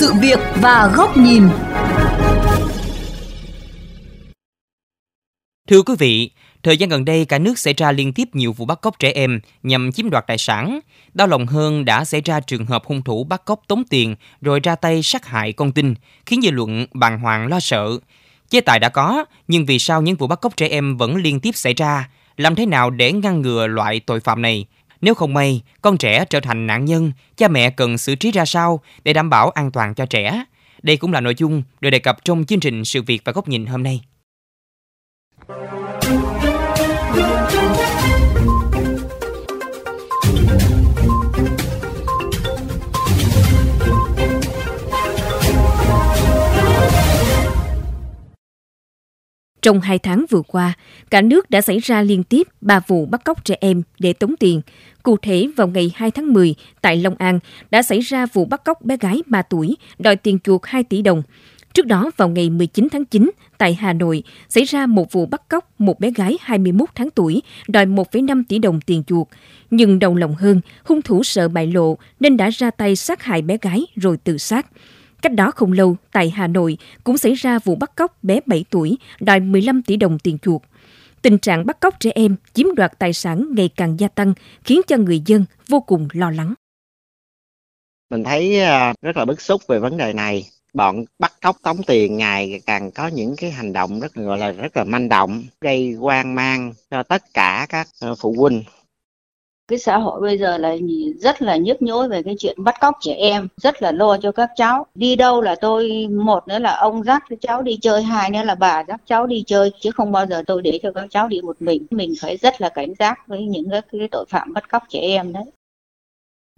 sự việc và góc nhìn. Thưa quý vị, thời gian gần đây cả nước xảy ra liên tiếp nhiều vụ bắt cóc trẻ em nhằm chiếm đoạt tài sản. Đau lòng hơn đã xảy ra trường hợp hung thủ bắt cóc tống tiền rồi ra tay sát hại con tin, khiến dư luận bàng hoàng lo sợ. Chế tài đã có, nhưng vì sao những vụ bắt cóc trẻ em vẫn liên tiếp xảy ra? Làm thế nào để ngăn ngừa loại tội phạm này? Nếu không may, con trẻ trở thành nạn nhân, cha mẹ cần xử trí ra sao để đảm bảo an toàn cho trẻ? Đây cũng là nội dung được đề cập trong chương trình Sự việc và góc nhìn hôm nay. Trong hai tháng vừa qua, cả nước đã xảy ra liên tiếp 3 vụ bắt cóc trẻ em để tống tiền. Cụ thể, vào ngày 2 tháng 10, tại Long An đã xảy ra vụ bắt cóc bé gái 3 tuổi, đòi tiền chuộc 2 tỷ đồng. Trước đó, vào ngày 19 tháng 9, tại Hà Nội, xảy ra một vụ bắt cóc một bé gái 21 tháng tuổi, đòi 1,5 tỷ đồng tiền chuộc. Nhưng đầu lòng hơn, hung thủ sợ bại lộ nên đã ra tay sát hại bé gái rồi tự sát. Cách đó không lâu, tại Hà Nội cũng xảy ra vụ bắt cóc bé 7 tuổi, đòi 15 tỷ đồng tiền chuộc. Tình trạng bắt cóc trẻ em, chiếm đoạt tài sản ngày càng gia tăng, khiến cho người dân vô cùng lo lắng. Mình thấy à, rất là bức xúc về vấn đề này. Bọn bắt cóc tống tiền ngày càng có những cái hành động rất gọi là rất là manh động, gây hoang mang cho tất cả các ờ, phụ huynh cái xã hội bây giờ là rất là nhức nhối về cái chuyện bắt cóc trẻ em rất là lo cho các cháu. Đi đâu là tôi một nữa là ông dắt cho cháu đi chơi hai nữa là bà dắt cháu đi chơi chứ không bao giờ tôi để cho các cháu đi một mình. Mình phải rất là cảnh giác với những cái, cái tội phạm bắt cóc trẻ em đấy.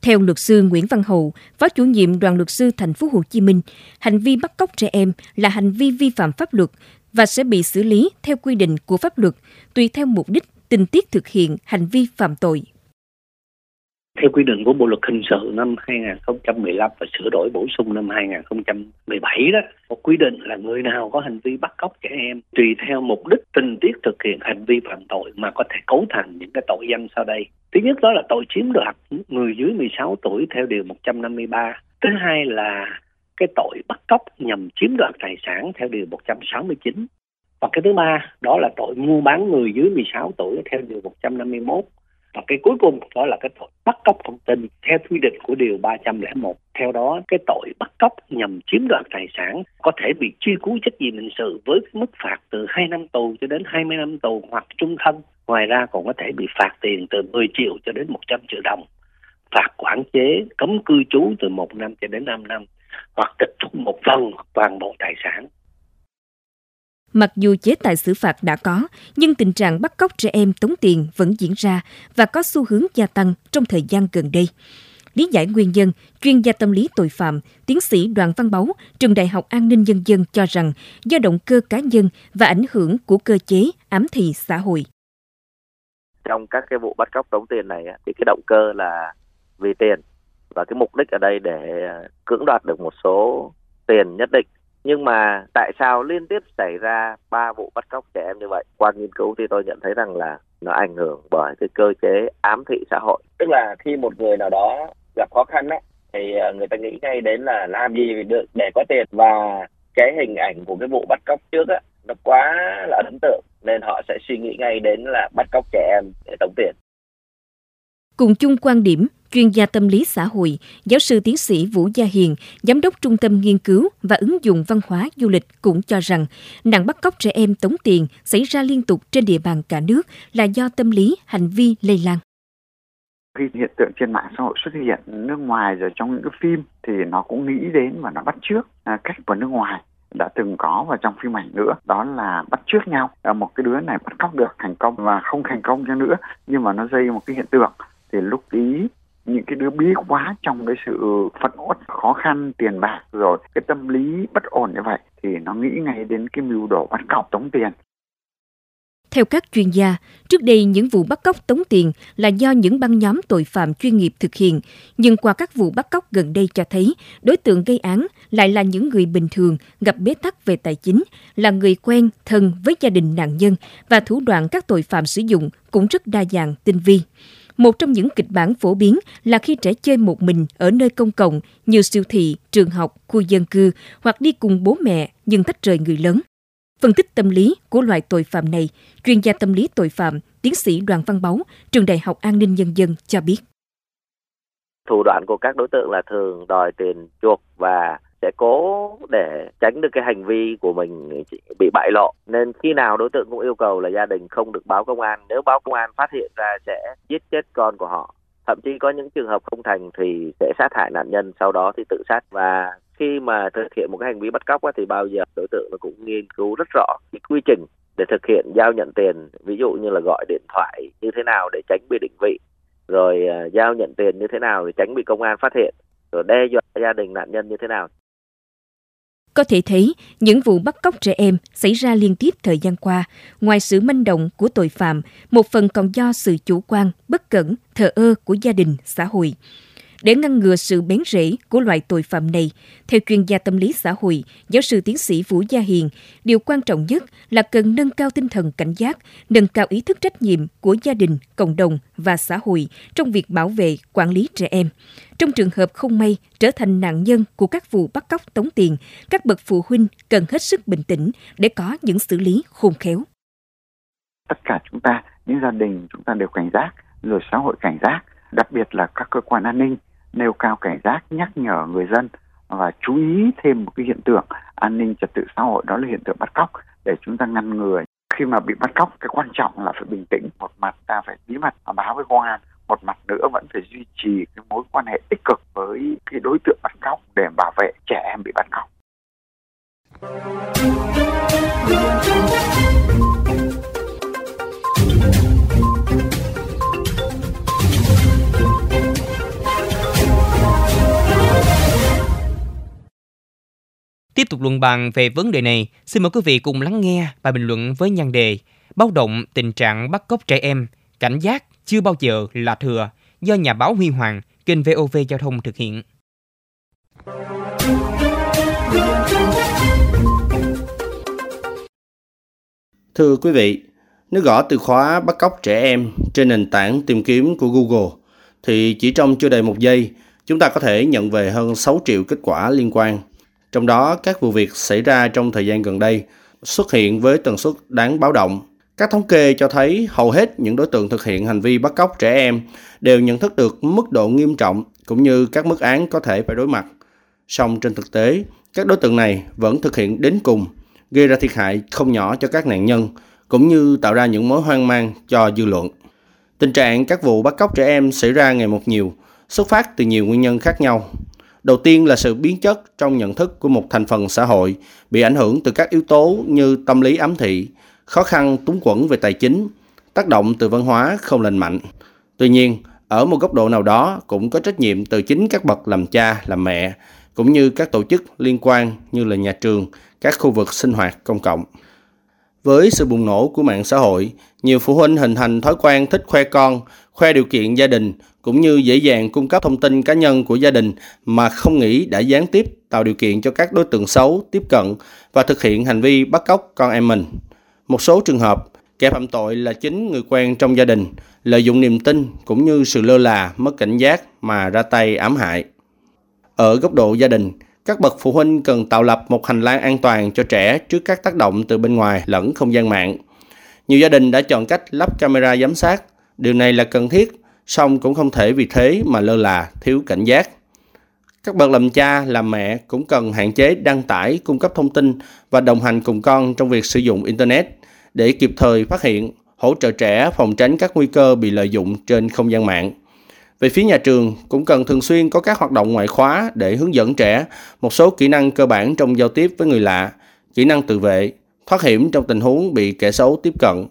Theo luật sư Nguyễn Văn Hậu, phó chủ nhiệm đoàn luật sư thành phố Hồ Chí Minh, hành vi bắt cóc trẻ em là hành vi vi phạm pháp luật và sẽ bị xử lý theo quy định của pháp luật tùy theo mục đích, tình tiết thực hiện hành vi phạm tội theo quy định của Bộ luật hình sự năm 2015 và sửa đổi bổ sung năm 2017 đó, có quy định là người nào có hành vi bắt cóc trẻ em tùy theo mục đích tình tiết thực hiện hành vi phạm tội mà có thể cấu thành những cái tội danh sau đây. Thứ nhất đó là tội chiếm đoạt người dưới 16 tuổi theo điều 153. Thứ hai là cái tội bắt cóc nhằm chiếm đoạt tài sản theo điều 169. Và cái thứ ba đó là tội mua bán người dưới 16 tuổi theo điều 151 và cái cuối cùng đó là cái tội bắt cóc thông tin theo quy định của điều 301. Theo đó, cái tội bắt cóc nhằm chiếm đoạt tài sản có thể bị truy cứu trách nhiệm hình sự với mức phạt từ 2 năm tù cho đến 20 năm tù hoặc trung thân. Ngoài ra còn có thể bị phạt tiền từ 10 triệu cho đến 100 triệu đồng. Phạt quản chế, cấm cư trú từ 1 năm cho đến 5 năm hoặc tịch thu một phần hoặc toàn bộ tài sản Mặc dù chế tài xử phạt đã có, nhưng tình trạng bắt cóc trẻ em tống tiền vẫn diễn ra và có xu hướng gia tăng trong thời gian gần đây. Lý giải nguyên nhân, chuyên gia tâm lý tội phạm, tiến sĩ Đoàn Văn Báu, Trường Đại học An ninh Nhân dân cho rằng do động cơ cá nhân và ảnh hưởng của cơ chế ám thị xã hội. Trong các cái vụ bắt cóc tống tiền này thì cái động cơ là vì tiền và cái mục đích ở đây để ờ, cưỡng đoạt được một số tiền nhất định nhưng mà tại sao liên tiếp xảy ra ba vụ bắt cóc trẻ em như vậy? Qua nghiên cứu thì tôi nhận thấy rằng là nó ảnh hưởng bởi cái cơ chế ám thị xã hội. Tức là khi một người nào đó gặp khó khăn á thì ờ, người ta nghĩ ngay đến là làm gì được để có tiền. Và cái hình ảnh của cái vụ bắt cóc trước á nó quá là ấn tượng nên họ sẽ suy nghĩ ngay đến là bắt cóc trẻ em để tống tiền. Cùng chung quan điểm chuyên gia tâm lý xã hội, giáo sư tiến sĩ Vũ Gia Hiền, giám đốc Trung tâm Nghiên cứu và ứng dụng văn hóa du lịch cũng cho rằng nạn bắt cóc trẻ em tống tiền xảy ra liên tục trên địa bàn cả nước là do tâm lý hành vi lây lan. Khi hiện tượng trên mạng xã hội xuất hiện nước ngoài rồi trong những cái phim thì nó cũng nghĩ đến và nó bắt trước à, cách của nước ngoài đã từng có và trong phim ảnh nữa. Đó là bắt trước nhau. À, một cái đứa này bắt cóc được thành công và không thành công cho nữa. Nhưng mà nó dây một cái hiện tượng thì lúc ý những cái đứa bí quá trong cái sự phận uất khó khăn tiền bạc rồi cái tâm lý bất ổn như vậy thì nó nghĩ ngay đến cái mưu đồ bắt cóc tống tiền theo các chuyên gia, trước đây những vụ bắt cóc tống tiền là do những băng nhóm tội phạm chuyên nghiệp thực hiện, nhưng qua các vụ bắt cóc gần đây cho thấy đối tượng gây án lại là những người bình thường gặp bế tắc về tài chính, là người quen, thân với gia đình nạn nhân và thủ đoạn các tội phạm sử dụng cũng rất đa dạng, tinh vi. Một trong những kịch bản phổ biến là khi trẻ chơi một mình ở nơi công cộng như siêu thị, trường học, khu dân cư hoặc đi cùng bố mẹ nhưng tách rời người lớn. Phân tích tâm lý của loại tội phạm này, chuyên gia tâm lý tội phạm, tiến sĩ Đoàn Văn Báu, Trường Đại học An ninh Nhân dân cho biết. Thủ đoạn của các đối tượng là thường đòi tiền chuộc và sẽ cố để tránh được cái hành vi của mình bị bại lộ. Nên khi nào đối tượng cũng yêu cầu là gia đình không được báo công an. Nếu báo công an phát hiện ra sẽ giết chết con của họ. Thậm chí có những trường hợp không thành thì sẽ sát hại nạn nhân, sau đó thì tự sát. Và khi mà thực hiện một cái hành vi bắt cóc thì bao giờ đối tượng nó cũng nghiên cứu rất rõ cái quy trình để thực hiện giao nhận tiền. Ví dụ như là gọi điện thoại như thế nào để tránh bị định vị, rồi à, giao nhận tiền như thế nào để tránh bị công an phát hiện, rồi đe dọa gia đình nạn nhân như thế nào có thể thấy, những vụ bắt cóc trẻ em xảy ra liên tiếp thời gian qua, ngoài sự manh động của tội phạm, một phần còn do sự chủ quan, bất cẩn, thờ ơ của gia đình, xã hội. Để ngăn ngừa sự bén rễ của loại tội phạm này, theo chuyên gia tâm lý xã hội, giáo sư tiến sĩ Vũ Gia Hiền, điều quan trọng nhất là cần nâng cao tinh thần cảnh giác, nâng cao ý thức trách nhiệm của gia đình, cộng đồng và xã hội trong việc bảo vệ, quản lý trẻ em. Trong trường hợp không may trở thành nạn nhân của các vụ bắt cóc tống tiền, các bậc phụ huynh cần hết sức bình tĩnh để có những xử lý khôn khéo. Tất cả chúng ta, những gia đình chúng ta đều cảnh giác, rồi xã hội cảnh giác, đặc biệt là các cơ quan an ninh nêu cao cảnh giác, nhắc nhở người dân và chú ý thêm một cái hiện tượng an ninh trật tự xã hội, đó là hiện tượng bắt cóc. Để chúng ta ngăn ngừa, khi mà bị bắt cóc, cái quan trọng là phải bình tĩnh, một mặt ta phải bí mật à, báo với công an, một mặt nữa vẫn phải duy trì cái mối quan hệ tích cực với cái đối tượng bắt cóc để bảo vệ trẻ em bị bắt cóc. Tục luận bàn về vấn đề này, xin mời quý vị cùng lắng nghe bài bình luận với nhan đề Báo động tình trạng bắt cóc trẻ em, cảnh giác chưa bao giờ là thừa do nhà báo Huy Hoàng, kênh VOV Giao thông thực hiện. Thưa quý vị, nếu gõ từ khóa bắt cóc trẻ em trên nền tảng tìm kiếm của Google, thì chỉ trong chưa đầy một giây, chúng ta có thể nhận về hơn 6 triệu kết quả liên quan – trong đó, các vụ việc xảy ra trong thời gian gần đây xuất hiện với tần suất đáng báo động. Các thống kê cho thấy hầu hết những đối tượng thực hiện hành vi bắt cóc trẻ em đều nhận thức được mức độ nghiêm trọng cũng như các mức án có thể phải đối mặt. Song trên thực tế, các đối tượng này vẫn thực hiện đến cùng, gây ra thiệt hại không nhỏ cho các nạn nhân, cũng như tạo ra những mối hoang mang cho dư luận. Tình trạng các vụ bắt cóc trẻ em xảy ra ngày một nhiều, xuất phát từ nhiều nguyên nhân khác nhau. Đầu tiên là sự biến chất trong nhận thức của một thành phần xã hội bị ảnh hưởng từ các yếu tố như tâm lý ám thị, khó khăn túng quẫn về tài chính, tác động từ văn hóa không lành mạnh. Tuy nhiên, ở một góc độ nào đó cũng có trách nhiệm từ chính các bậc làm cha, làm mẹ, cũng như các tổ chức liên quan như là nhà trường, các khu vực sinh hoạt công cộng. Với sự bùng nổ của mạng xã hội, nhiều phụ huynh hình thành thói quen thích khoe con, khoe điều kiện gia đình cũng như dễ dàng cung cấp thông tin cá nhân của gia đình mà không nghĩ đã gián tiếp tạo điều kiện cho các đối tượng xấu tiếp cận và thực hiện hành vi bắt cóc con em mình. Một số trường hợp, kẻ phạm tội là chính người quen trong gia đình, lợi dụng niềm tin cũng như sự lơ là, mất cảnh giác mà ra tay ám hại. Ở góc độ gia đình, các bậc phụ huynh cần tạo lập một hành lang an toàn cho trẻ trước các tác động từ bên ngoài lẫn không gian mạng. Nhiều gia đình đã chọn cách lắp camera giám sát. Điều này là cần thiết, song cũng không thể vì thế mà lơ là, thiếu cảnh giác. Các bậc làm cha, làm mẹ cũng cần hạn chế đăng tải, cung cấp thông tin và đồng hành cùng con trong việc sử dụng Internet để kịp thời phát hiện, hỗ trợ trẻ phòng tránh các nguy cơ bị lợi dụng trên không gian mạng. Về phía nhà trường cũng cần thường xuyên có các hoạt động ngoại khóa để hướng dẫn trẻ một số kỹ năng cơ bản trong giao tiếp với người lạ, kỹ năng tự vệ, thoát hiểm trong tình huống bị kẻ xấu tiếp cận.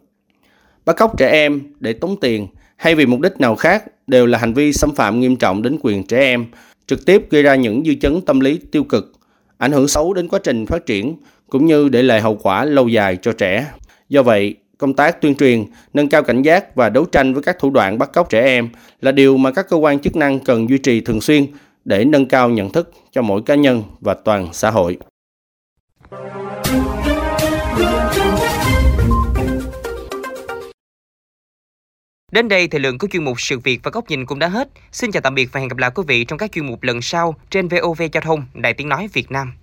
Bắt cóc trẻ em để tống tiền hay vì mục đích nào khác đều là hành vi xâm phạm nghiêm trọng đến quyền trẻ em, trực tiếp gây ra những dư chấn tâm lý tiêu cực, ảnh hưởng xấu đến quá trình phát triển cũng như để lại hậu quả lâu dài cho trẻ. Do vậy, công tác tuyên truyền, nâng cao cảnh giác và đấu tranh với các thủ đoạn bắt cóc trẻ em là điều mà các cơ quan chức năng cần duy trì thường xuyên để nâng cao nhận thức cho mỗi cá nhân và toàn xã hội. Đến đây thời lượng của chuyên mục sự việc và góc nhìn cũng đã hết. Xin chào tạm biệt và hẹn gặp lại quý vị trong các chuyên mục lần sau trên VOV Giao thông, Đài Tiếng Nói Việt Nam.